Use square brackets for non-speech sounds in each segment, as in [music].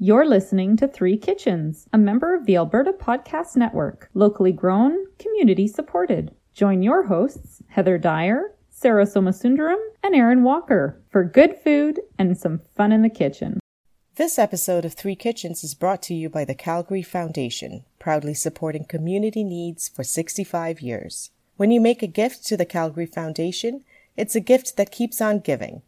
You're listening to Three Kitchens, a member of the Alberta Podcast Network, locally grown, community supported. Join your hosts, Heather Dyer, Sarah Somasundaram, and Erin Walker, for good food and some fun in the kitchen. This episode of Three Kitchens is brought to you by the Calgary Foundation, proudly supporting community needs for 65 years. When you make a gift to the Calgary Foundation, it's a gift that keeps on giving.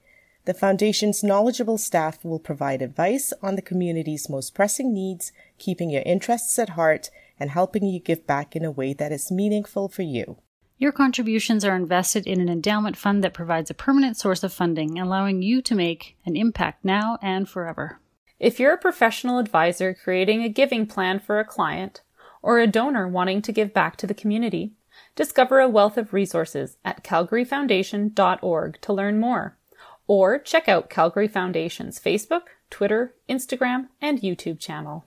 The Foundation's knowledgeable staff will provide advice on the community's most pressing needs, keeping your interests at heart and helping you give back in a way that is meaningful for you. Your contributions are invested in an endowment fund that provides a permanent source of funding, allowing you to make an impact now and forever. If you're a professional advisor creating a giving plan for a client, or a donor wanting to give back to the community, discover a wealth of resources at calgaryfoundation.org to learn more or check out Calgary Foundation's Facebook, Twitter, Instagram, and YouTube channel.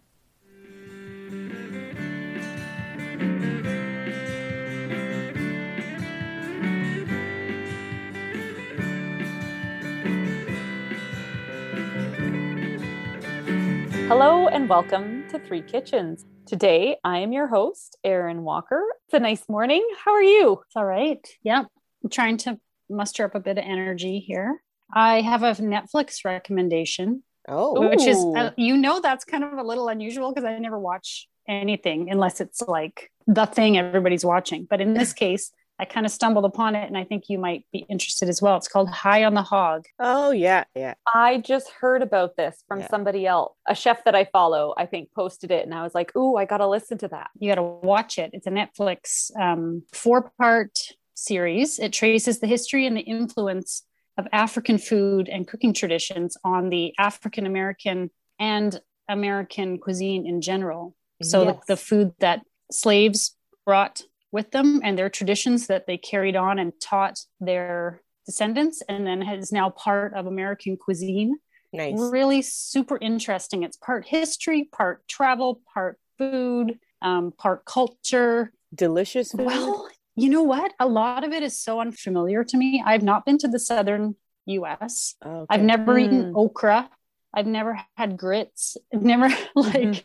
Hello and welcome to Three Kitchens. Today I am your host, Erin Walker. It's a nice morning. How are you? It's all right. Yeah. I'm trying to muster up a bit of energy here. I have a Netflix recommendation. Oh, which is uh, you know that's kind of a little unusual because I never watch anything unless it's like the thing everybody's watching. But in this [laughs] case, I kind of stumbled upon it and I think you might be interested as well. It's called High on the Hog. Oh, yeah, yeah. I just heard about this from yeah. somebody else. A chef that I follow, I think, posted it and I was like, "Ooh, I got to listen to that." You got to watch it. It's a Netflix um, four-part series. It traces the history and the influence of African food and cooking traditions on the African American and American cuisine in general. So yes. the, the food that slaves brought with them and their traditions that they carried on and taught their descendants and then is now part of American cuisine. Nice. Really super interesting. It's part history, part travel, part food, um, part culture. Delicious food. Well, you know what? A lot of it is so unfamiliar to me. I've not been to the southern US. Okay. I've never mm. eaten okra. I've never had grits. I've never [laughs] like mm-hmm.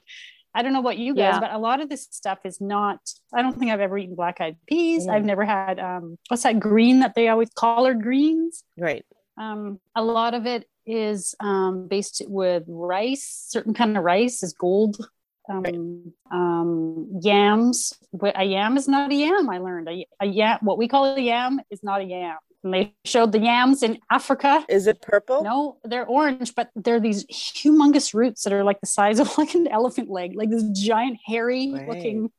I don't know about you guys, yeah. but a lot of this stuff is not I don't think I've ever eaten black eyed peas. Mm. I've never had um what's that green that they always call collard greens? Right. Um a lot of it is um based with rice, certain kind of rice is gold um, right. um, yams. A yam is not a yam. I learned a, a yam. What we call a yam is not a yam. And they showed the yams in Africa. Is it purple? No, they're orange, but they're these humongous roots that are like the size of [laughs] like an elephant leg, like this giant hairy right. looking,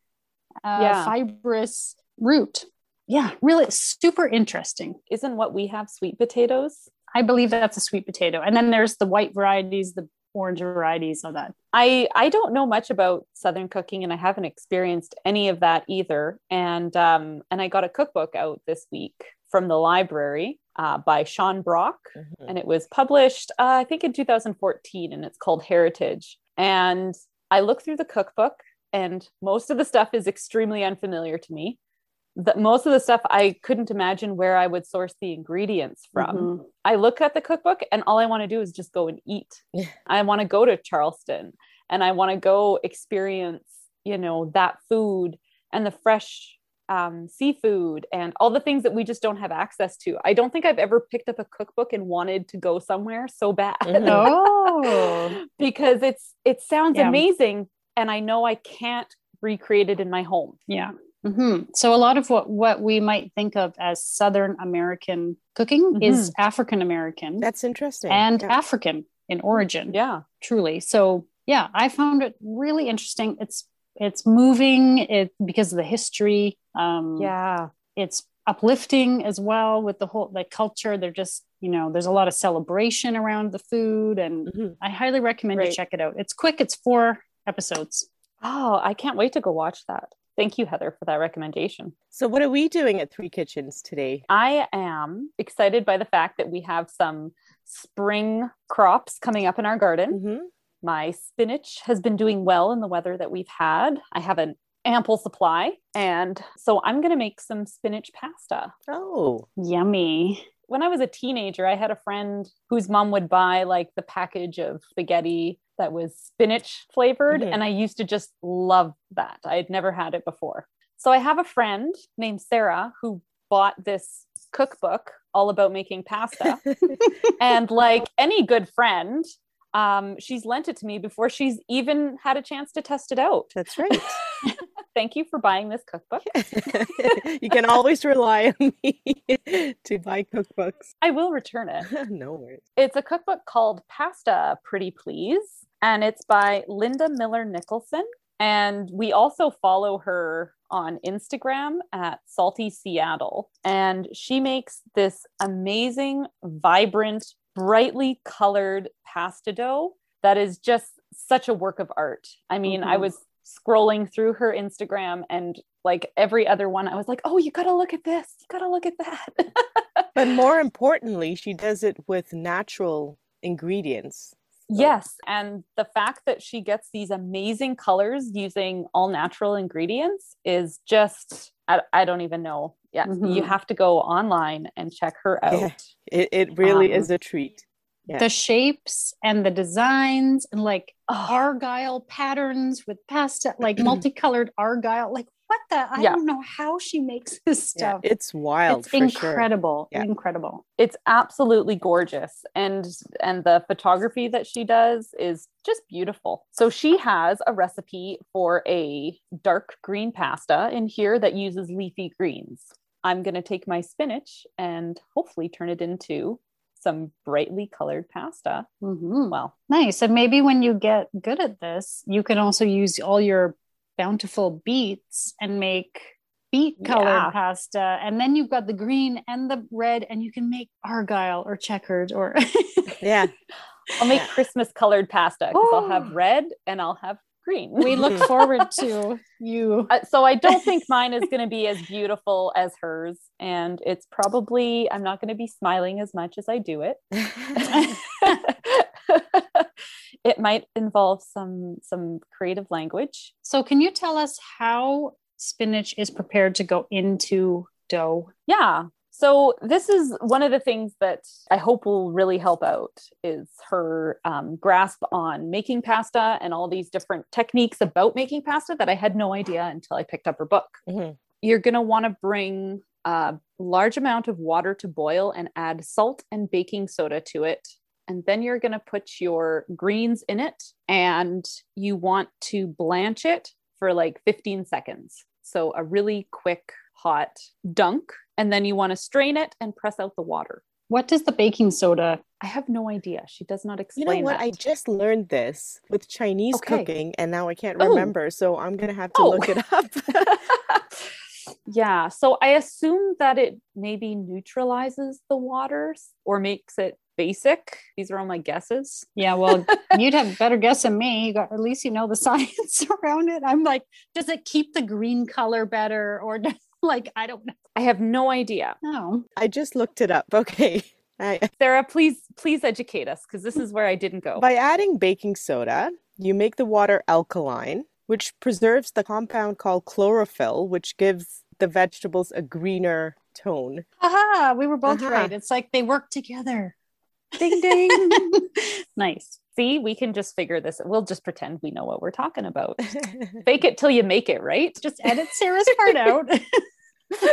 uh, yeah. fibrous root. Yeah, really super interesting. Isn't what we have sweet potatoes? I believe that's a sweet potato. And then there's the white varieties, the orange varieties of that? I I don't know much about southern cooking and I haven't experienced any of that either. And um and I got a cookbook out this week from the library uh, by Sean Brock mm-hmm. and it was published uh, I think in 2014 and it's called Heritage. And I looked through the cookbook and most of the stuff is extremely unfamiliar to me the, most of the stuff I couldn't imagine where I would source the ingredients from. Mm-hmm. I look at the cookbook and all I want to do is just go and eat. I want to go to Charleston and I want to go experience, you know, that food and the fresh um, seafood and all the things that we just don't have access to. I don't think I've ever picked up a cookbook and wanted to go somewhere so bad. Mm-hmm. [laughs] because it's it sounds yeah. amazing and I know I can't recreate it in my home. Yeah. Mm-hmm. So a lot of what what we might think of as Southern American cooking mm-hmm. is African American. That's interesting. And yeah. African in origin. Yeah, truly. So yeah, I found it really interesting. It's it's moving it because of the history. Um, yeah, it's uplifting as well with the whole the culture. They're just you know there's a lot of celebration around the food, and mm-hmm. I highly recommend right. you check it out. It's quick. It's four episodes. Oh, I can't wait to go watch that. Thank you, Heather, for that recommendation. So, what are we doing at Three Kitchens today? I am excited by the fact that we have some spring crops coming up in our garden. Mm-hmm. My spinach has been doing well in the weather that we've had. I have an ample supply. And so I'm going to make some spinach pasta. Oh, yummy. When I was a teenager, I had a friend whose mom would buy like the package of spaghetti that was spinach flavored. Mhm. And I used to just love that. I had never had it before. So I have a friend named Sarah who bought this cookbook all about making pasta. [laughs] and like any good friend, um, she's lent it to me before she's even had a chance to test it out. That's right. [laughs] Thank you for buying this cookbook. [laughs] you can always rely on me [laughs] to buy cookbooks. I will return it. [laughs] no worries. It's a cookbook called Pasta Pretty Please, and it's by Linda Miller Nicholson. And we also follow her on Instagram at Salty Seattle. And she makes this amazing, vibrant, brightly colored pasta dough that is just such a work of art. I mean, I Mhm. was scrolling through her Instagram and like every other one, I was like, oh, you gotta look at this, you gotta look at that. [laughs] But more importantly, she does it with natural ingredients. Yes. And the fact that she gets these amazing colors using all natural ingredients is just, I, I don't even know. Yeah. You Mhm. have to go online and check her out. Yeah. It, it really Um, is a treat. Yeah. The shapes and the designs and like Oh, argyle patterns with pasta, like [clears throat] multicolored argyle. Like what the? I Yeah. don't know how she makes this Yeah, stuff. it's wild it's for sure. incredible. Yeah. Incredible. it's absolutely gorgeous. And and the photography that she does is just beautiful. So she has a recipe for a dark green pasta in here that uses leafy greens. I'm gonna take my spinach and hopefully turn it into some brightly colored pasta. Mhm. Well, Nice. And maybe when you get good at this, you can also use all your bountiful beets and make beet colored Yeah. pasta. And then you've got the green and the red, and you can make argyle or checkered or [laughs] Yeah. I'll make Yeah. Christmas colored pasta because I'll Oh. have red and I'll have green. we look [laughs] forward to you. Uh, so I don't think [laughs] mine is going to be as beautiful as hers, and it's probably I'm not going to be smiling as much as I do it. [laughs] it might involve some some creative language. So, can you tell us how spinach is prepared to go into dough? Yeah. So this is one of the things that I hope will really help out is her um, grasp on making pasta and all these different techniques about making pasta that I had no idea until I picked up her book. Mhm. You're going to want to bring a large amount of water to boil and add salt and baking soda to it. And then you're going to put your greens in it and you want to blanch it for like 15 seconds. So a really quick, hot dunk. And then you want to strain it and press out the water. What does the baking soda? I have no idea. She does not explain. You know what? that. I just learned this with Chinese Okay. cooking, and now I can't Oh. remember. So I'm gonna have to Oh. look it up. [laughs] [laughs] yeah. So I assume that it maybe neutralizes the waters or makes it basic. These are all my guesses. Yeah, well, [laughs] you'd have better guess than me. You got, at least you know the science around it. I'm like, does it keep the green color better, or does, like I don't I have no idea. know. I just looked it up. [laughs] Okay. I, Sarah, please, please educate us because this is where I didn't go. by adding baking soda, you make the water alkaline, which preserves the compound called chlorophyll, which gives the vegetables a greener tone. Aha, we were both Uh-huh. right. It's like they work together. Ding ding. [laughs] nice. See, we can just figure this. We'll just pretend we know what we're talking about. [laughs] Fake it till you make it, right? Just edit Sarah's part out. [laughs]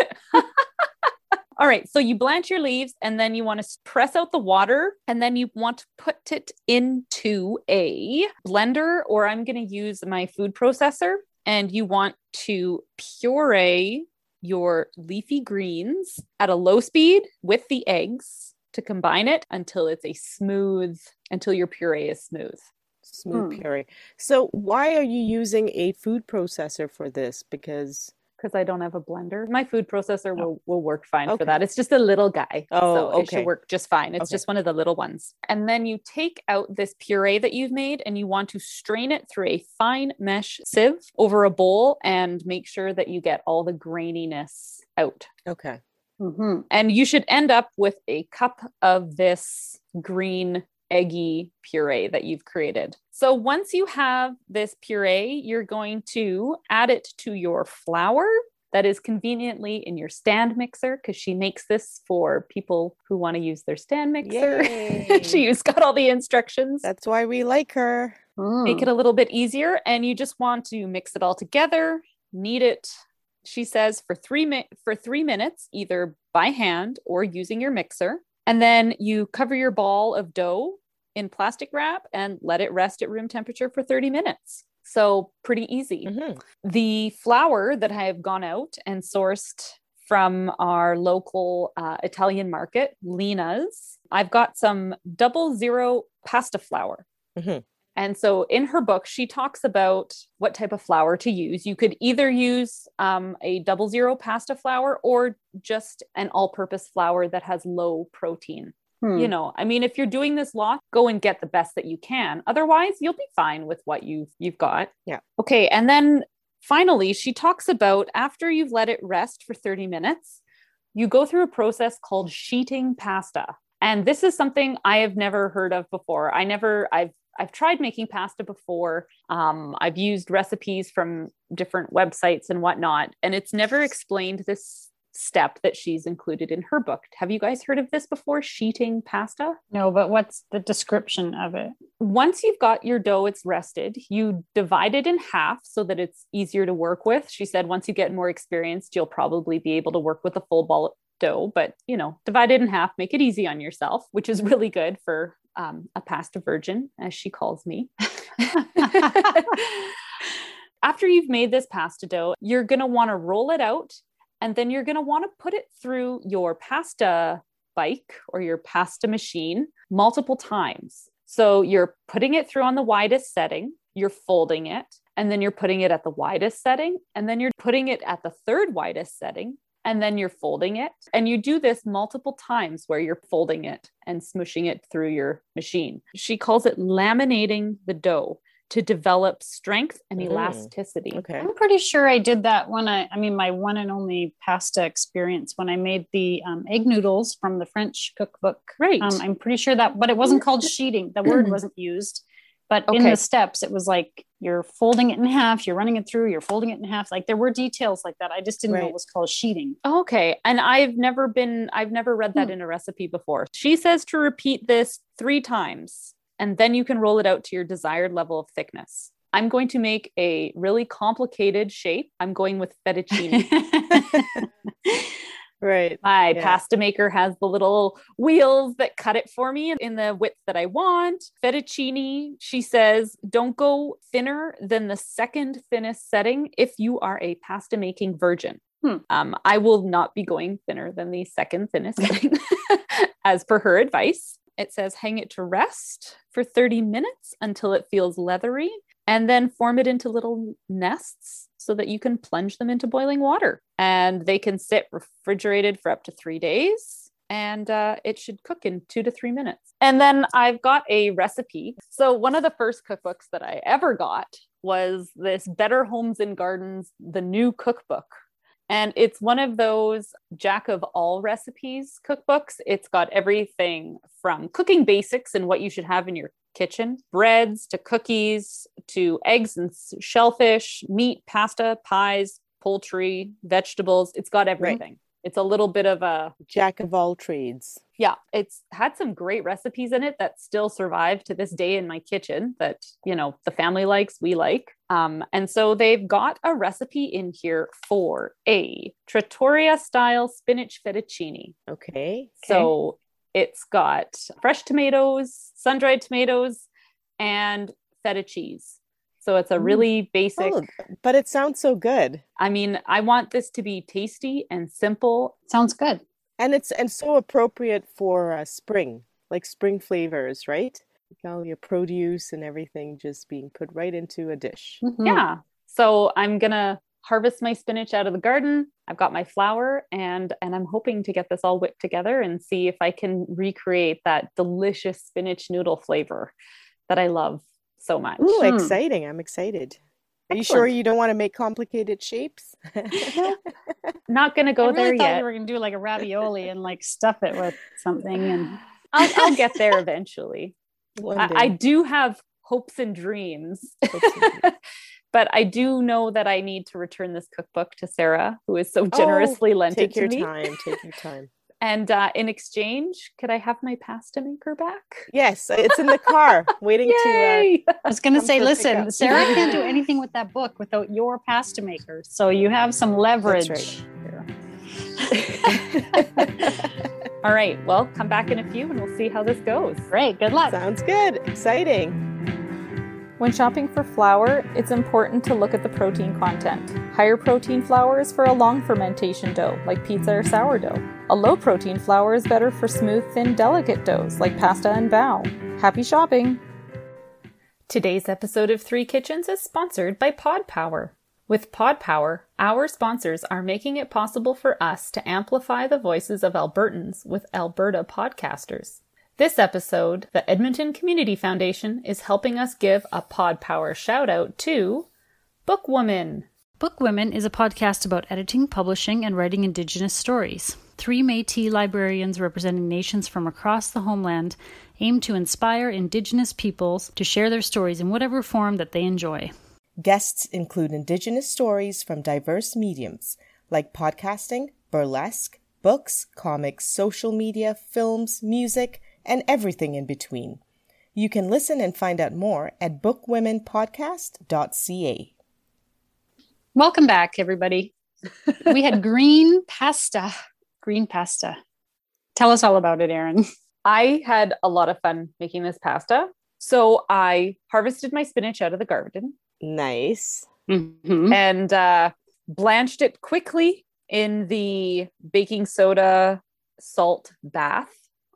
All right. So you blanch your leaves and then you want to press out the water and then you want to put it into a blender or I'm going to use my food processor and you want to puree your leafy greens at a low speed with the eggs to combine it until it's a smooth, until your puree is smooth. Smooth Hmm. puree. So why are you using a food processor for this? Because Because I don't have a blender. My food processor will, will work fine Okay. for that. It's just a little guy. Oh, so it okay. should work just fine. It's Okay. just one of the little ones. And then you take out this puree that you've made and you want to strain it through a fine mesh sieve over a bowl and make sure that you get all the graininess out. okay. Mhm. And you should end up with a cup of this green eggy puree that you've created. So once you have this puree, you're going to add it to your flour that is conveniently in your stand mixer because she makes this for people who want to use their stand mixer. [laughs] She's got all the instructions. That's why we like her. Mm. Make it a little bit easier. And you just want to mix it all together, knead it, she says, for three, mi- for three minutes, either by hand or using your mixer. And then you cover your ball of dough in plastic wrap and let it rest at room temperature for 30 minutes. So pretty easy. Mm-hmm. The flour that I have gone out and sourced from our local uh, Italian market, Lina's, I've got some double zero pasta flour. Mm-hmm. And so in her book, she talks about what type of flour to use. You could either use um, a double zero pasta flour or just an all purpose flour that has low protein. Hmm. You know, I mean, if you're doing this lot, go and get the best that you can. Otherwise, you'll be fine with what you've you've got. Yeah. Okay. And then finally, she talks about after you've let it rest for 30 minutes, you go through a process called sheeting pasta. And this is something I have never heard of before. I never, I've I've tried making pasta before. Um, I've used recipes from different websites and whatnot, and it's never explained this step that she's included in her book. Have you guys heard of this before? Sheeting pasta? No, but what's the description of it? Once you've got your dough, it's rested, you divide it in half so that it's easier to work with. She said once you get more experienced, you'll probably be able to work with a full ball dough, but you know, divide it in half, make it easy on yourself, which is [laughs] really good for um, a pasta virgin, as she calls me. [laughs] After you've made this pasta dough, you're going to want to roll it out and then you're going to want to put it through your pasta bike or your pasta machine multiple times. So you're putting it through on the widest setting, you're folding it, and then you're putting it at the widest setting, and then you're putting it at the third widest setting, and then you're folding it. And you do this multiple times where you're folding it and smushing it through your machine. She calls it laminating the dough to develop strength and mm. elasticity. Okay. I'm pretty sure I did that when I, I mean, my one and only pasta experience when I made the um, egg noodles from the French cookbook. Right. Um, I'm pretty sure that, but it wasn't called sheeting. The word wasn't used. But okay. in the steps, it was like you're folding it in half, you're running it through, you're folding it in half. Like there were details like that. I just didn't right. know it was called sheeting. Okay. And I've never been, I've never read that hmm. in a recipe before. She says to repeat this three times, and then you can roll it out to your desired level of thickness. I'm going to make a really complicated shape. I'm going with fettuccine. [laughs] [laughs] Right. My yeah. pasta maker has the little wheels that cut it for me in the width that I want. Fettuccine, she says, don't go thinner than the second thinnest setting if you are a pasta making virgin. Hmm. Um, I will not be going thinner than the second thinnest [laughs] setting, as per her advice. It says hang it to rest for 30 minutes until it feels leathery and then form it into little nests so that you can plunge them into boiling water. And they can sit refrigerated for up to three days and uh, it should cook in two to three minutes. And then I've got a recipe. So, one of the first cookbooks that I ever got was this Better Homes and Gardens, the new cookbook. And it's one of those jack of all recipes cookbooks. It's got everything from cooking basics and what you should have in your kitchen breads to cookies to eggs and shellfish, meat, pasta, pies, poultry, vegetables. It's got everything. Right. It's a little bit of a jack of all trades. Yeah, it's had some great recipes in it that still survive to this day in my kitchen that, you know, the family likes, we like. Um, and so they've got a recipe in here for a trattoria style spinach fettuccine. Okay. okay. So it's got fresh tomatoes, sun dried tomatoes, and feta cheese. So it's a really basic. Oh, but it sounds so good. I mean, I want this to be tasty and simple. Sounds good. And it's and so appropriate for uh, spring, like spring flavors, right? all your produce and everything just being put right into a dish. Mm-hmm. Yeah. So I'm gonna harvest my spinach out of the garden. I've got my flour and and I'm hoping to get this all whipped together and see if I can recreate that delicious spinach noodle flavor that I love so much. Ooh, hmm. exciting. I'm excited. Are Excellent. you sure you don't want to make complicated shapes? [laughs] Not gonna go really there yet. You were gonna do like a ravioli and like stuff it with something, and [sighs] I'll, I'll get there eventually. I, I, do have hopes and dreams. Hopes and dreams. [laughs] but I do know that I need to return this cookbook to Sarah, who is so generously oh, lent take it to me. Take your time. Take your [laughs] time. And uh, in exchange, could I have my pasta maker back? Yes, it's in the car [laughs] waiting to. Uh, Yay! [laughs] I was going to say, listen, pickup. Sarah can't do anything with that book without your pasta maker. So you have some leverage. right. here. All right. Well, come back in a few and we'll see how this goes. Great. Good luck. sounds good. Exciting. When shopping for flour, it's important to look at the protein content. Higher protein flour is for a long fermentation dough, like pizza or sourdough. A low protein flour is better for smooth, thin, delicate doughs, like pasta and bao. Happy shopping! Today's episode of Three Kitchens is sponsored by Pod Power. With Pod Power, our sponsors are making it possible for us to amplify the voices of Albertans with Alberta podcasters. This episode, the Edmonton Community Foundation is helping us give a Pod Power shout out to Book Women. Book Women is a podcast about editing, publishing, and writing Indigenous stories. Three Metis librarians representing nations from across the homeland aim to inspire Indigenous peoples to share their stories in whatever form that they enjoy. Guests include Indigenous stories from diverse mediums like podcasting, burlesque, books, comics, social media, films, music, and everything in between. You can listen and find out more at bookwomenpodcast.ca. Welcome back, everybody. we had [laughs] green pasta. Green pasta. Tell us all about it, Erin. I had a lot of fun making this pasta. So I harvested my spinach out of the garden Nice. Mhm. and uh, blanched it quickly in the baking soda salt bath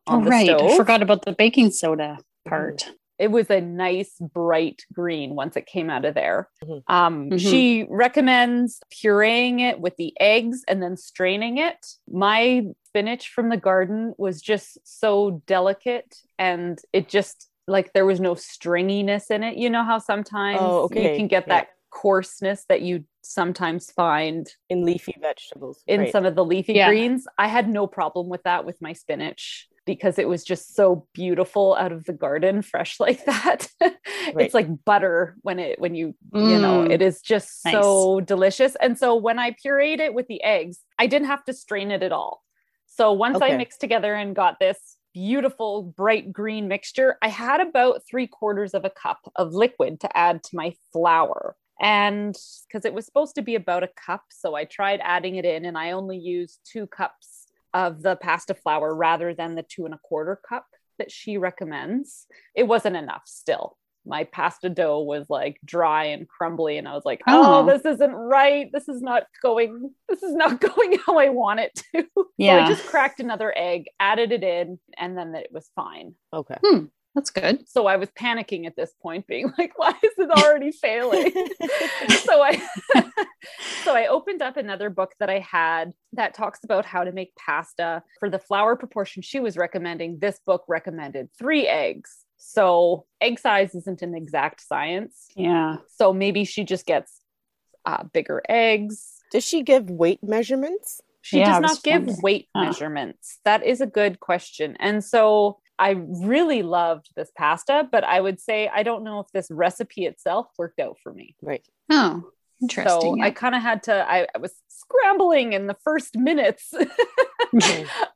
on Oh, the right. stove. I forgot about the baking soda part. It was a nice bright green once it came out of there. Mhm. Um, Mhm. She recommends pureeing it with the eggs and then straining it. My spinach from the garden was just so delicate and it just like there was no stringiness in it. You know how sometimes Oh, okay. you can get Yeah. that coarseness that you sometimes find In leafy vegetables. in Right. some of the leafy Yeah. greens. I had no problem with that with my spinach because it was just so beautiful out of the garden, [laughs] fresh like that. [laughs] Right. It's like butter when it when you you know Mm. it is just so delicious. And so when I pureed it with the eggs, I didn't have to strain it at all. So once I mixed together and got this beautiful bright green mixture, I had about three quarters of a cup of liquid to add to my flour. And because it was supposed to be about a cup, so I tried adding it in and I only used two cups of the pasta flour rather than the two and a quarter cup that she recommends. It wasn't enough still. My pasta dough was like dry and crumbly, and I was like, oh, Oh. this isn't right. This is not going, this is not [laughs] going how I want it to. So Yeah. I just cracked another egg, added it in, and then it was fine. Okay. Hmm. That's good. So I was panicking at this point, being [laughs] like, why is it already failing? [laughs] so I [laughs] so I opened up another book that I had that talks about how to make pasta for the flour proportion she was recommending. This book recommended three eggs. So egg size isn't an exact science. Yeah. So maybe she just gets uh, bigger eggs. Does she give weight measurements? She Yeah, does not give wondering. weight measurements. That is a good question. And so I really loved this pasta, but I would say I don't know if this recipe itself worked out for me. Right. Oh, interesting. So yeah. I kind of had to, I, I was scrambling in the first minutes [laughs] of how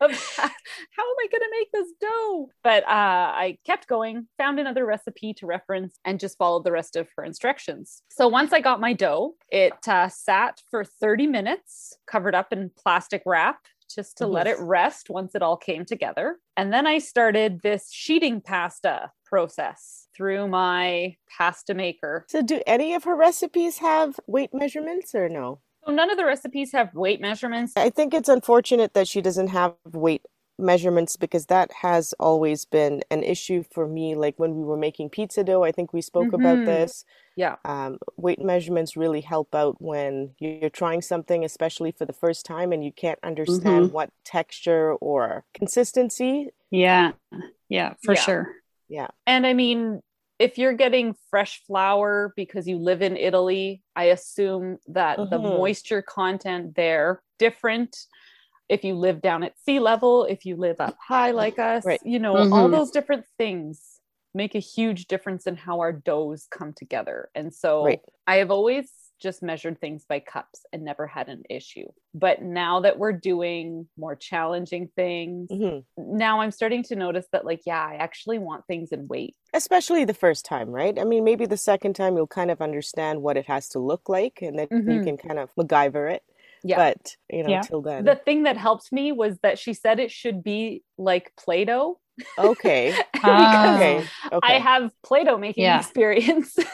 am I going to make this dough? But uh, I kept going, found another recipe to reference, and just followed the rest of her instructions. So once I got my dough, it uh, sat for 30 minutes, covered up in plastic wrap. Just to let it mm-hmm. rest once it all came together. And then I started this sheeting pasta process through my pasta maker. So, do any of her recipes have weight measurements or no? So none of the recipes have weight measurements. I think it's unfortunate that she doesn't have weight measurements because that has always been an issue for me. Like when we were making pizza dough, I think we spoke about Mhm. this. Yeah. Um, weight measurements really help out when you're trying something, especially for the first time, and you can't understand what texture or consistency. yeah. Yeah, for sure. Yeah. And I mean, if you're getting fresh flour because you live in Italy, I assume that the Mhm. moisture content there different. If you live down at sea level, if you live up high like us, Right. you know, all Mhm. those different things make a huge difference in how our doughs come together. And so Right. I have always just measured things by cups and never had an issue. But now that we're doing more challenging things, Mhm. now I'm starting to notice that, like, yeah, I actually want things in weight. Especially the first time, right? I mean, maybe the second time you'll kind of understand what it has to look like and then you Mhm. can kind of MacGyver it. Yeah. But, you know, Yeah. till then. the thing that helped me was that she said it should be like Play Doh. Okay. [laughs] Ah. Okay. I have Play Doh making Yeah. experience. [laughs]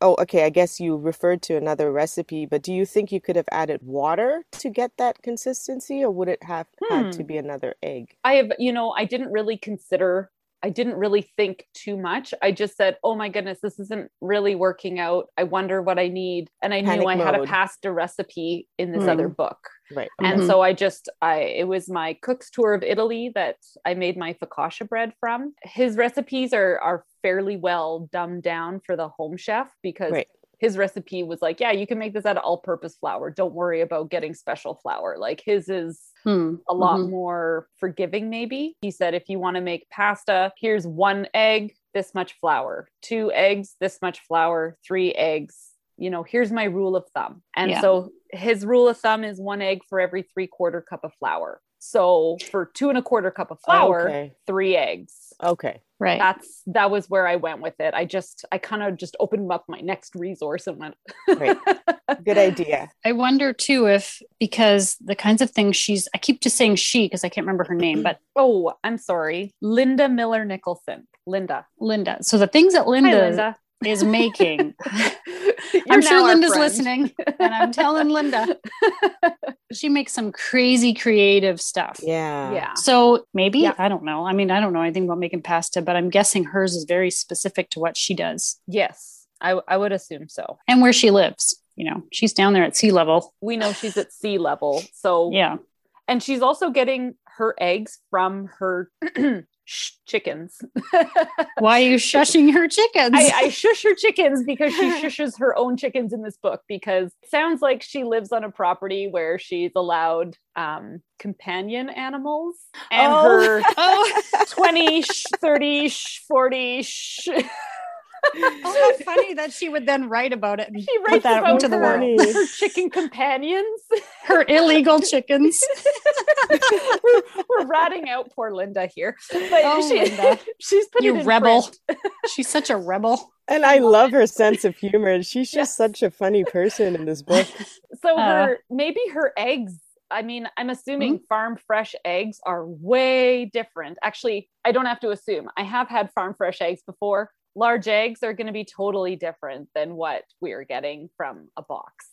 Oh, okay. I guess you referred to another recipe, but do you think you could have added water to get that consistency, or would it have had to Hmm. be another egg? I have, you know, I didn't really consider, I didn't really think too much. I just said, oh my goodness, this isn't really working out. I wonder what I need. And I Panic knew I had a mode. pasta recipe in this Hmm. other book. Right. And Mhm. so I just, I, it was my cook's tour of Italy that I made my focaccia bread from. His recipes are, are fairly well dumbed down for the home chef because Right. His recipe was like, yeah, you can make this out of all purpose flour. Don't worry about getting special flour. Like his is Hmm. a lot Mhm. more forgiving, maybe. He said, if you want to make pasta, here's one egg, this much flour, two eggs, this much flour, three eggs. You know, here's my rule of thumb. And Yeah. so his rule of thumb is one egg for every three quarter cup of flour. So for two and a quarter cup of flour, Okay. three eggs. Okay. Right. That's that was where I went with it. I just I kind of just opened up my next resource and went Right. [laughs] Good idea. I wonder too if because the kinds of things she's I keep just saying she because I can't remember her name, but [clears throat] oh, I'm sorry. Linda Miller Nicholson. Linda. Linda. So the things that Hi, Linda, Linda. is making, You're [laughs] I'm sure Linda's friend. listening, [laughs] and I'm telling Linda [laughs] she makes some crazy creative stuff. Yeah. yeah. So maybe Yeah. I don't know. I mean, I don't know anything about making pasta, but I'm guessing hers is very specific to what she does Yes. I, I would assume so. and where she lives. You know, she's down there at sea level. We know she's at sea level. So, Yeah. and she's also getting her eggs from her [clears throat] chickens. [laughs] Why are you shushing her chickens? I, I shush her chickens because she [laughs] shushes her own chickens in this book because it sounds like she lives on a property where she's allowed um, companion animals and Oh. her [laughs] oh, 20, sh- 30, sh- 40. Sh- oh, how funny [laughs] that she would then write about it she put writes that about into the her, world. her chicken companions. [laughs] Her illegal chickens. [laughs] we're, we're ratting out poor Linda here, but Oh, she, Linda. she's put You it in rebel. print. She's such a rebel. And I love her sense of humor. She's just Yes. such a funny person in this book. So Uh. her maybe her eggs. I mean, I'm assuming farm fresh eggs are way different. Actually, I don't have to assume. I have had farm fresh eggs before. Large eggs are going to be totally different than what we're getting from a box.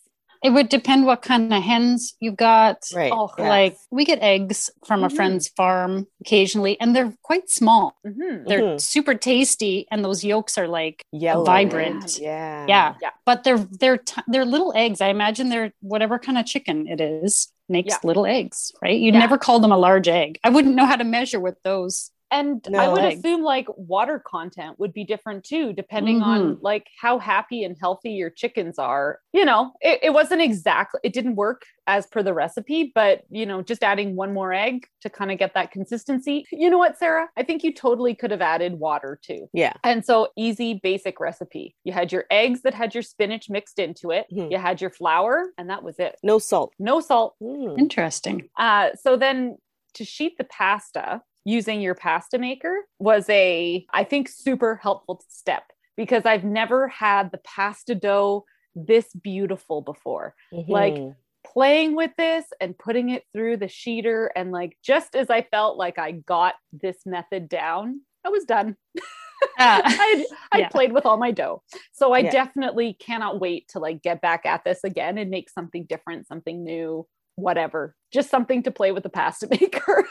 It would depend what kind of hens you've got. Right. Oh, yeah. Like we get eggs from a Mhm. friend's farm occasionally, and they're quite small. Mhm. They're Mhm. super tasty, and those yolks are like Yellow. vibrant. Yeah. yeah. Yeah. But they're they're t- they're little eggs. I imagine they're whatever kind of chicken it is makes Yeah. little eggs, right? You'd Yeah. never call them a large egg. I wouldn't know how to measure with those. And I would Egg. assume like water content would be different too, depending on like how happy and healthy your chickens are. You know, it, it wasn't exactly, it didn't work as per the recipe, but you know, just adding one more egg to kind of get that consistency. You know what, Sarah? I think you totally could have added water too. Yeah. And so easy, basic recipe. You had your eggs that had your spinach mixed into it. Mhm. You had your flour, and that was it. No salt. No salt, Mm. Interesting. uh, so then to sheet the pasta using your pasta maker was a, I think, super helpful step because I've never had the pasta dough this beautiful before. Like, Mhm. Playing with this and putting it through the sheeter, and like just as I felt like I got this method down, I was done. [laughs] I I Yeah. played with all my dough, so I Yeah. definitely cannot wait to like get back at this again and make something different, something new, whatever. Just something to play with the pasta [laughs] maker.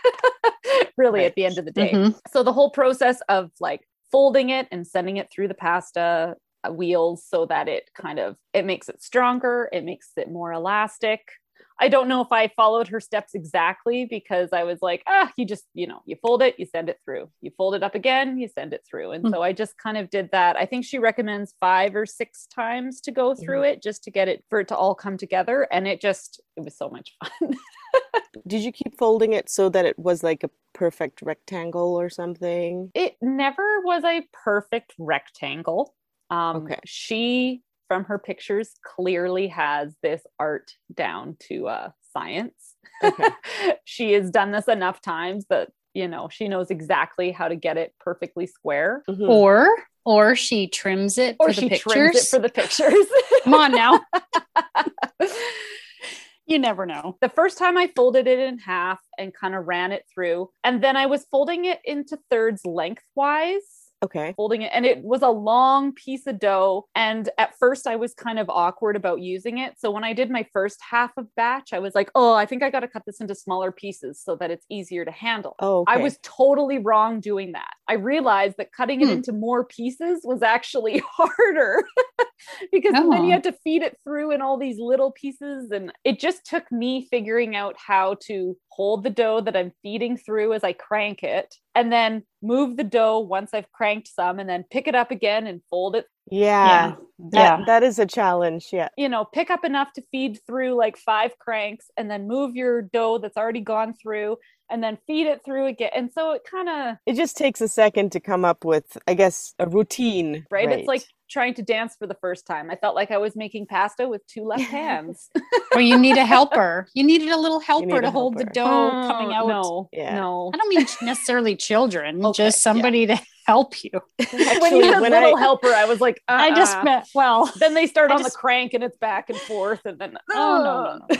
[laughs] really, Right. at the end of the day. Mhm. So the whole process of like folding it and sending it through the pasta uh, wheels so that it kind of it makes it stronger, it makes it more elastic. I don't know if I followed her steps exactly because I was like, ah, you just, you know, you fold it, you send it through. You fold it up again, you send it through. And mm-hmm. so I just kind of did that. I think she recommends five or six times to go through mm-hmm. it just to get it for it to all come together. And it just, it was so much fun. [laughs] did you keep folding it so that it was like a perfect rectangle or something? It never was a perfect rectangle. Um, okay. She from her pictures clearly has this art down to uh, science. Okay. [laughs] she has done this enough times that you know she knows exactly how to get it perfectly square. Mm-hmm. Or or she trims it or for the pictures. It for the pictures. [laughs] Come on now. [laughs] you never know. The first time I folded it in half and kind of ran it through, and then I was folding it into thirds lengthwise Okay. Folding it. And it was a long piece of dough. And at first, I was kind of awkward about using it. So when I did my first half of batch, I was like, oh, I think I got to cut this into smaller pieces so that it's easier to handle. Oh, okay. I was totally wrong doing that. I realized that cutting it hmm. into more pieces was actually [laughs] harder [laughs] because oh. then you oh. had to feed it through in all these little pieces. And it just took me figuring out how to hold the dough that I'm feeding through as I crank it, and then move the dough once I've cranked some, and then pick it up again and fold it. Yeah. Yeah. That, yeah. that is a challenge. Yeah. You know, pick up enough to feed through like five cranks and then move your dough that's already gone through and then feed it through again. And so it kind of it just takes a second to come up with, I guess, a routine. Right? right? It's like trying to dance for the first time. I felt like I was making pasta with two left [laughs] hands. or you need a helper. You needed a little helper to hold the dough oh, coming out. No, yeah. no. I don't mean necessarily children, [laughs] okay, just somebody yeah. to help you. [laughs] Actually, when you said little I, helper, I was like, uh-uh. I just uh-uh. meant well. Then they start I on just, the crank and it's back and forth, and then oh no, no,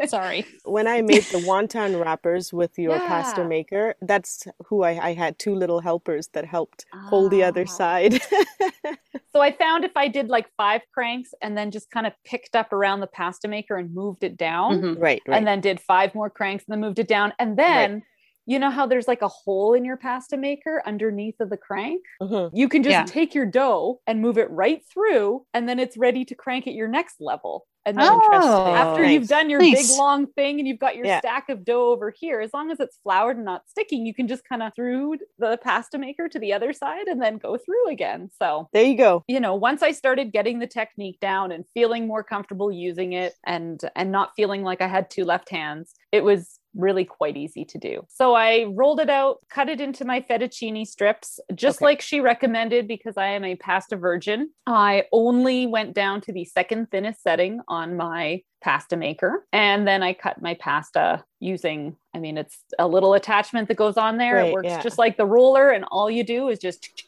no. [laughs] Sorry. When I made the wonton wrappers with your yeah. pasta maker, that's who I, I had two little helpers that helped hold the other ah. side. [laughs] so I found if I did like five cranks and then just kind of picked up around the pasta maker and moved it down, mm-hmm. right, right, and then did five more cranks and then moved it down, and then. Right you know how there's like a hole in your pasta maker underneath of the crank? Mm-hmm. You can just yeah. take your dough and move it right through, and then it's ready to crank at your next level. And then oh, after nice. you've done your nice. big long thing and you've got your yeah. stack of dough over here, as long as it's floured and not sticking, you can just kind of through the pasta maker to the other side and then go through again. So there you go. You know, once I started getting the technique down and feeling more comfortable using it and and not feeling like I had two left hands, it was really quite easy to do. So I rolled it out, cut it into my fettuccine strips, just okay. like she recommended, because I am a pasta virgin. I only went down to the second thinnest setting on my pasta maker. And then I cut my pasta using, I mean, it's a little attachment that goes on there. Right, it works yeah. just like the roller, and all you do is just.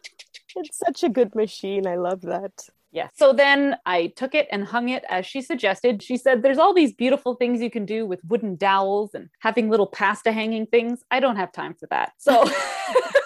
It's such a good machine. I love that. Yes. So then I took it and hung it as she suggested. She said, There's all these beautiful things you can do with wooden dowels and having little pasta hanging things. I don't have time for that. So [laughs]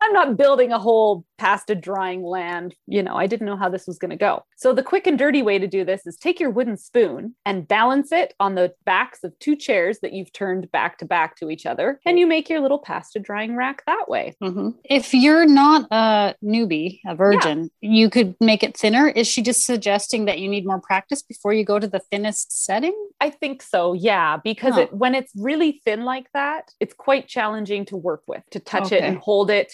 I'm not building a whole pasta drying land. You know, I didn't know how this was going to go. So the quick and dirty way to do this is take your wooden spoon and balance it on the backs of two chairs that you've turned back to back to each other, and you make your little pasta drying rack that way. Mm-hmm. If you're not a newbie, a virgin, yeah. you could make it thinner. Is she just suggesting that you need more practice before you go to the thinnest setting? I think so. Yeah, because it, when it's really thin like that, it's quite challenging to work with, to touch okay. it and hold it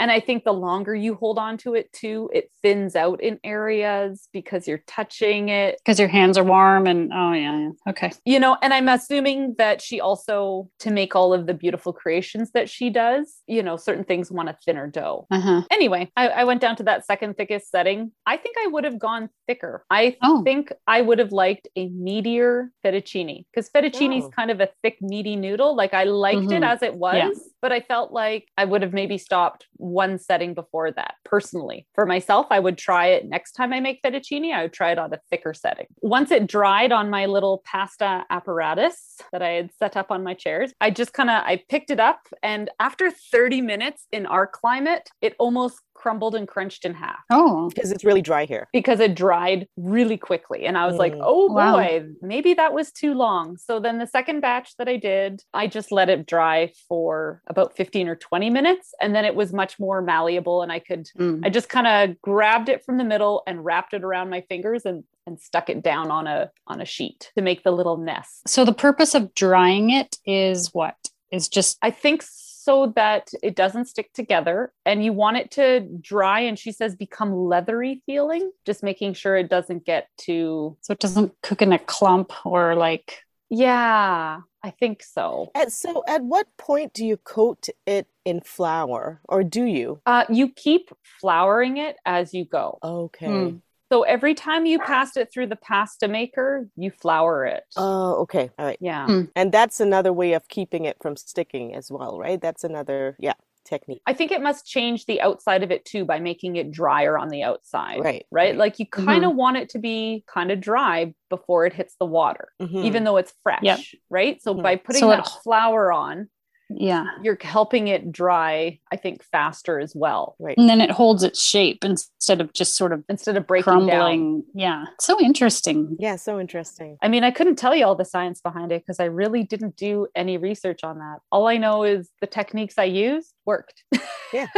and I think the longer you hold on to it too, it thins out in areas because you're touching it. Because your hands are warm and oh yeah, yeah. Okay. You know, and I'm assuming that she also to make all of the beautiful creations that she does, you know, certain things want a thinner dough. Uh-huh. Anyway, I, I, went down to that second thickest setting. I think I would have gone thicker. I oh. think I would have liked a meatier fettuccine because fettuccine is oh. kind of a thick, meaty noodle. Like I liked mm-hmm. it as it was, yeah. but I felt like I would have maybe stopped one setting before that personally. For myself, I would try it next time I make fettuccine. I would try it on a thicker setting. Once it dried on my little pasta apparatus that I had set up on my chairs, I just kind of I picked it up and after 30 minutes in our climate, it almost crumbled and crunched in half. Oh, because it's really dry here. Because it dried really quickly. And I was mm. like, oh boy, wow. maybe that was too long. So then the second batch that I did, I just let it dry for about 15 or 20 minutes. And then it was much more malleable. And I could, mm. I just kind of grabbed it from the middle and wrapped it around my fingers and and stuck it down on a on a sheet to make the little nest. So the purpose of drying it is what? Is just I think so that it doesn't stick together and you want it to dry and she says become leathery feeling just making sure it doesn't get too so it doesn't cook in a clump or like yeah i think so. And so at what point do you coat it in flour or do you? Uh, you keep flouring it as you go. Okay. Hmm. So every time you pass it through the pasta maker, you flour it. Oh, okay. All right. Yeah. Hmm. And that's another way of keeping it from sticking as well, right? That's another, yeah, technique. I think it must change the outside of it too by making it drier on the outside. Right. Right. right? Like you kind of mm-hmm. want it to be kind of dry before it hits the water, mm-hmm. even though it's fresh. Yep. Right. So mm-hmm. by putting so that flour on, yeah. You're helping it dry i think faster as well. Right. And then it holds its shape instead of just sort of instead of breaking crumbling. Down. yeah. So interesting. Yeah so interesting. I mean i couldn't tell you all the science behind it because i really didn't do any research on that. All i know is the techniques i used worked. Yeah. [laughs]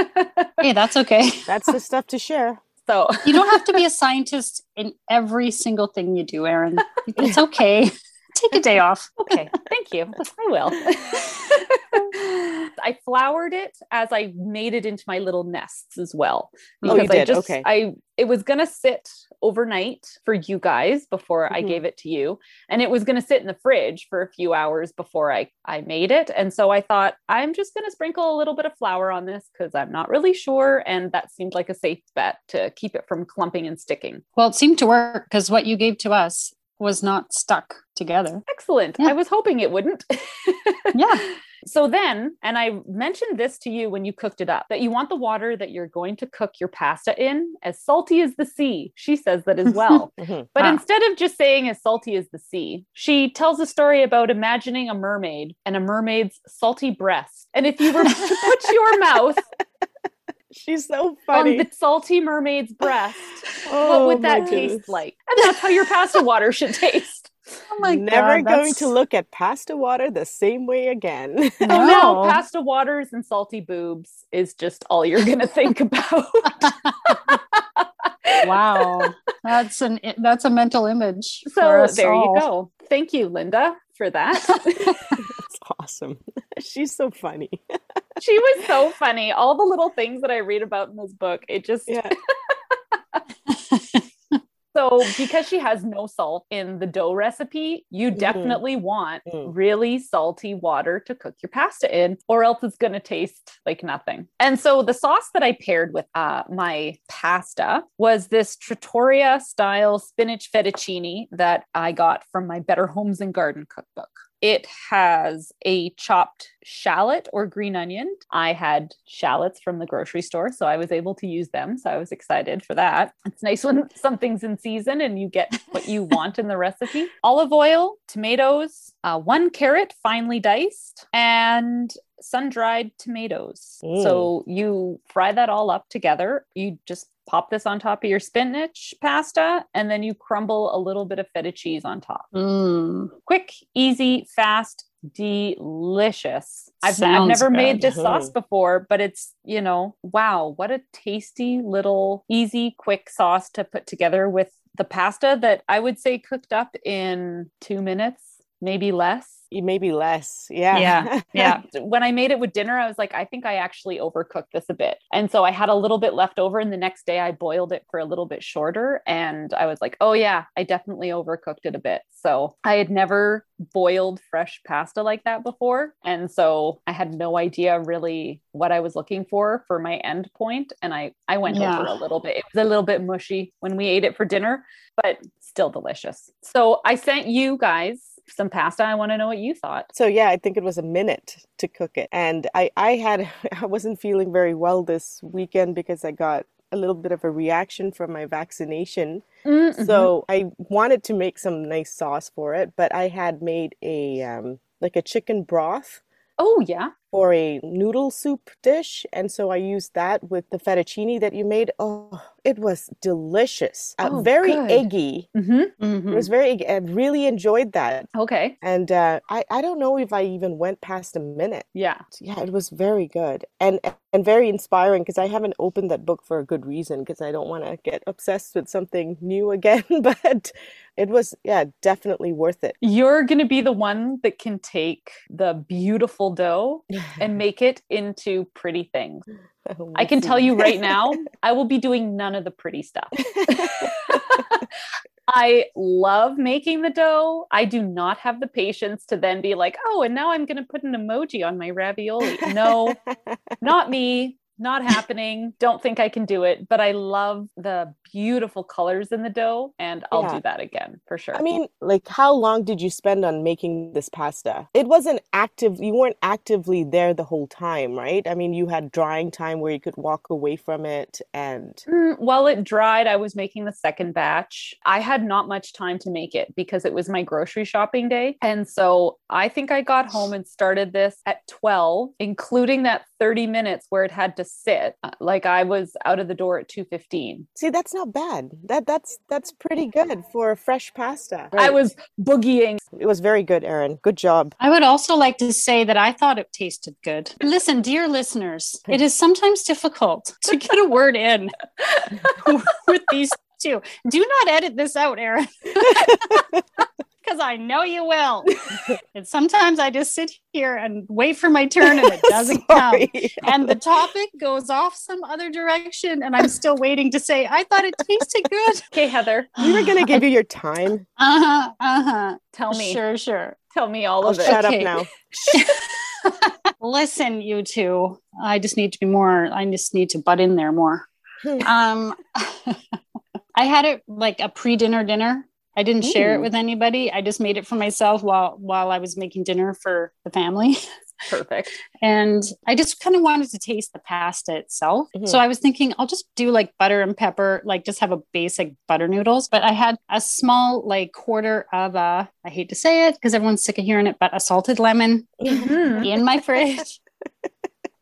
Hey that's okay. [laughs] That's the stuff to share. So you don't have to be a scientist in every single thing you do erin. [laughs] It's okay take a day off. [laughs] okay, thank you. [laughs] I will. [laughs] I floured it as I made it into my little nests as well. Because oh, you did? I just, okay. I it was gonna sit overnight for you guys before mm-hmm. I gave it to you, and it was gonna sit in the fridge for a few hours before I I made it. And so I thought I'm just gonna sprinkle a little bit of flour on this because I'm not really sure, and that seemed like a safe bet to keep it from clumping and sticking. Well, it seemed to work because what you gave to us was not stuck together. Excellent. Yeah. I was hoping it wouldn't. [laughs] yeah. So then, and I mentioned this to you when you cooked it up, that you want the water that you're going to cook your pasta in as salty as the sea. She says that as [laughs] well. mm-hmm. But ah. instead of just saying as salty as the sea, she tells a story about imagining a mermaid and a mermaid's salty breast. And if you were to put your [laughs] mouth She's so funny. On the salty mermaid's breast. Oh, [laughs] what would oh that taste like? And that's how your pasta [laughs] water should taste. Oh my god. Never God, going to look at pasta water the same way again. So [laughs] oh, no. now pasta waters and salty boobs is just all you're going to think about. wow. That's an that's a mental image. So there all. you go. Thank you, Linda, for that. That's awesome. She's so funny she was so funny. All the little things that I read about in this book, it just yeah. [laughs] so because she has no salt in the dough recipe, you mm-hmm. definitely want mm. really salty water to cook your pasta in, or else it's going to taste like nothing. And so the sauce that I paired with uh, my pasta was this trattoria style spinach fettuccine that I got from my Better Homes and Garden cookbook. It has a chopped shallot or green onion. I had shallots from the grocery store, so I was able to use them. So I was excited for that. It's nice when [laughs] something's in season and you get [laughs] what you want in the recipe. Olive oil, tomatoes, uh, one carrot finely diced, and sun dried tomatoes. Mm. So you fry that all up together. You just pop this on top of your spinach pasta, and then you crumble a little bit of feta cheese on top. Mm. Quick, easy, fast, delicious. I've, I've never good. made this sauce before, but it's, you know, wow, what a tasty little, easy, quick sauce to put together with the pasta that I would say cooked up in two minutes, maybe less maybe less. Yeah. Yeah. [laughs] Yeah. [laughs] when I made it with dinner, I was like, I think I actually overcooked this a bit. And so I had a little bit left over. And the next day I boiled it for a little bit shorter. And I was like, oh, yeah, I definitely overcooked it a bit. So I had never boiled fresh pasta like that before. And so I had no idea really what I was looking for for my end point. And I, I went yeah. over a little bit. It was a little bit mushy when we ate it for dinner, but still delicious. So I sent you guys some pasta. I want to know what you thought. So yeah, I think it was a minute to cook it. And I, I had [laughs] I wasn't feeling very well this weekend because I got a little bit of a reaction from my vaccination. Mm-hmm. So I wanted to make some nice sauce for it, but I had made a um, like a chicken broth. Oh yeah. For a noodle soup dish. And so I used that with the fettuccine that you made. Oh, it was delicious. Uh, Oh, very good. eggy. Mm-hmm. It was very eggy. I really enjoyed that. Okay. And uh, I, I don't know if I even went past a minute. Yeah. Yeah, it was very good and and very inspiring because I haven't opened that book for a good reason because I don't want to get obsessed with something new again. [laughs] But it was, yeah, definitely worth it. You're going to be the one that can take the beautiful dough [laughs] and make it into pretty things. [laughs] Oh, I can tell you right now, [laughs] I will be doing none of the pretty stuff. I love making the dough. I do not have the patience to then be like, oh, and now I'm going to put an emoji on my ravioli. No, not me. Not happening. Don't think I can do it, but I love the beautiful colors in the dough, and I'll Yeah. do that again for sure. I mean, like, how long did you spend on making this pasta? It wasn't active, you weren't actively there the whole time, right? I mean, you had drying time where you could walk away from it and Mm, while it dried, I was making the second batch. I had not much time to make it because it was my grocery shopping day. And so I think I got home and started this at 12, including that 30 minutes where it had to sit. Uh, Like I was out of the door at 2:15. see, that's not bad. That that's that's pretty good for a fresh pasta. I was boogieing. It was very good, Erin. Good job. I would also like to say that I thought it tasted good. Listen, dear listeners, it is sometimes difficult [laughs] to get a word in [laughs] with these two. Do not edit this out, Erin. [laughs] Because I know you will. [laughs] And sometimes I just sit here and wait for my turn and it [laughs] doesn't come. And the topic goes off some other direction, and I'm still waiting to say, I thought it tasted good. [laughs] Okay, Heather, We were gonna give you your time. Uh huh. Uh huh. tell me. Sure, sure. Tell me all I'll of it. shut Okay. up now. Listen, you two. I just need to be more. I just need to butt in there more. Hmm. Um, I had it like a pre-dinner dinner. I didn't share it with anybody. I just made it for myself while while I was making dinner for the family. [laughs] Perfect. And I just kind of wanted to taste the pasta itself. Mhm. So I was thinking I'll just do like butter and pepper, like just have a basic butter noodles. But I had a small like quarter of a, I hate to say it because everyone's sick of hearing it, but a salted lemon Mhm. in my fridge.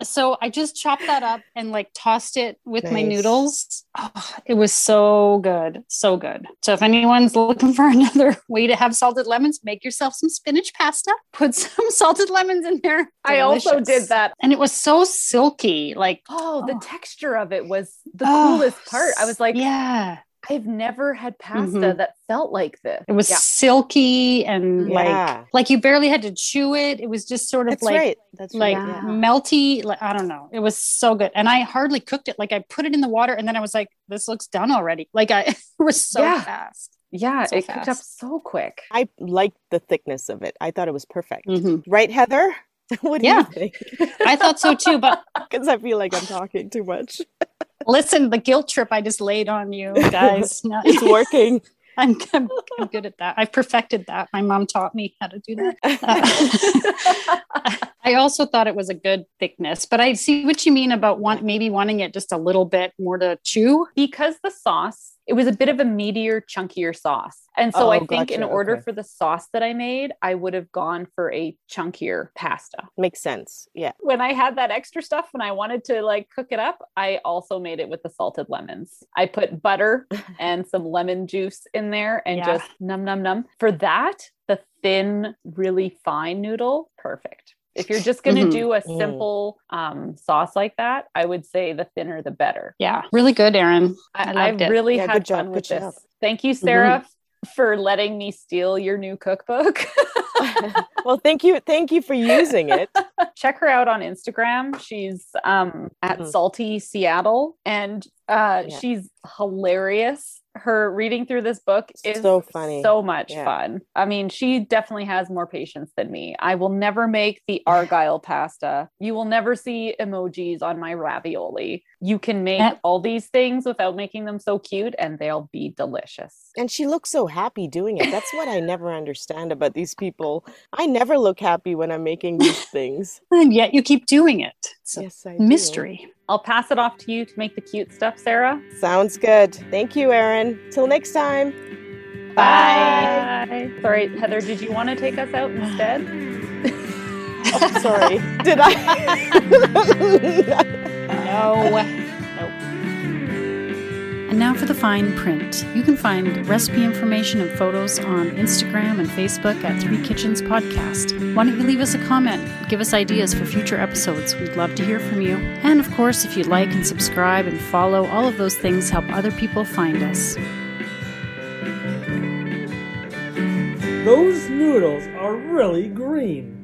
So I just chopped that up and like tossed it with my noodles. Oh, it was so good, so good. So if anyone's looking for [laughs] another way to have salted lemons, make yourself some spinach pasta. Put some [laughs] salted lemons in there. I also did that. and it was so silky. Like Oh, the Oh. texture of it was the oh, coolest part. I was like, yeah, I've never had pasta Mhm. that felt like this. it was Yeah. silky and Yeah. like like you barely had to chew it. It was just sort of That's like right. That's like right. Yeah. melty like i don't know it was so good and i hardly cooked it like i put it in the water and then i was like this looks done already like i [laughs] it was so Yeah. fast Yeah, So it cooked up so quick. I liked the thickness of it. I thought it was perfect. Mhm. Right, Heather? [laughs] what do Yeah. you think? i thought so too but [laughs] Because I feel like I'm talking too much. Listen the guilt trip i just laid on you [laughs] guys No, It's working. [laughs] I'm, I'm, I'm good at that i've perfected that my mom taught me how to do that uh, [laughs] I also thought it was a good thickness, but I see what you mean about want maybe wanting it just a little bit more to chew. because the sauce, it was a bit of a meatier, chunkier sauce. And so Oh, I think in order Okay. for the sauce that I made, I would have gone for a chunkier pasta. Makes sense. Yeah. When I had that extra stuff and I wanted to like cook it up, I also made it with the salted lemons. I put butter [laughs] and some lemon juice in there and Yeah. just num num num. For that, the thin, really fine noodle, perfect. If you're just going to Mhm. do a Mm. simple um, sauce like that, I would say the thinner the better. Yeah, really good, Erin. I I, loved I it. really Yeah, had good job, fun good with job. Mm-hmm. this. Thank you, Sarah, for letting me steal your new cookbook. [laughs] [laughs] well, thank you. Thank you for using it. [laughs] Check her out on Instagram. She's um, at Mhm. Salty Seattle, and uh, Yeah. she's hilarious. Her reading through this book is So funny. so much Yeah. fun. I mean, she definitely has more patience than me. I will never make the argyle [laughs] pasta. You will never see emojis on my ravioli. You can make all these things without making them so cute, and they'll be delicious. And she looks so happy doing it. That's what I never understand about these people. I never look happy when I'm making these [laughs] things. And yet you keep doing it. It's a Yes, I do. I'll pass it off to you to make the cute stuff, Sarah. Sounds good. Thank you, Erin. Till next time. Bye. Sorry, Heather, did you want to take us out instead? [laughs] Oh, sorry. Did I? [laughs] [laughs] no. And now for the fine print. You can find recipe information and photos on Instagram and Facebook at Three Kitchens Podcast. Why don't you leave us a comment? Give us ideas for future episodes. We'd love to hear from you. And of course, if you like and subscribe and follow, all of those things help other people find us. Those noodles are really green.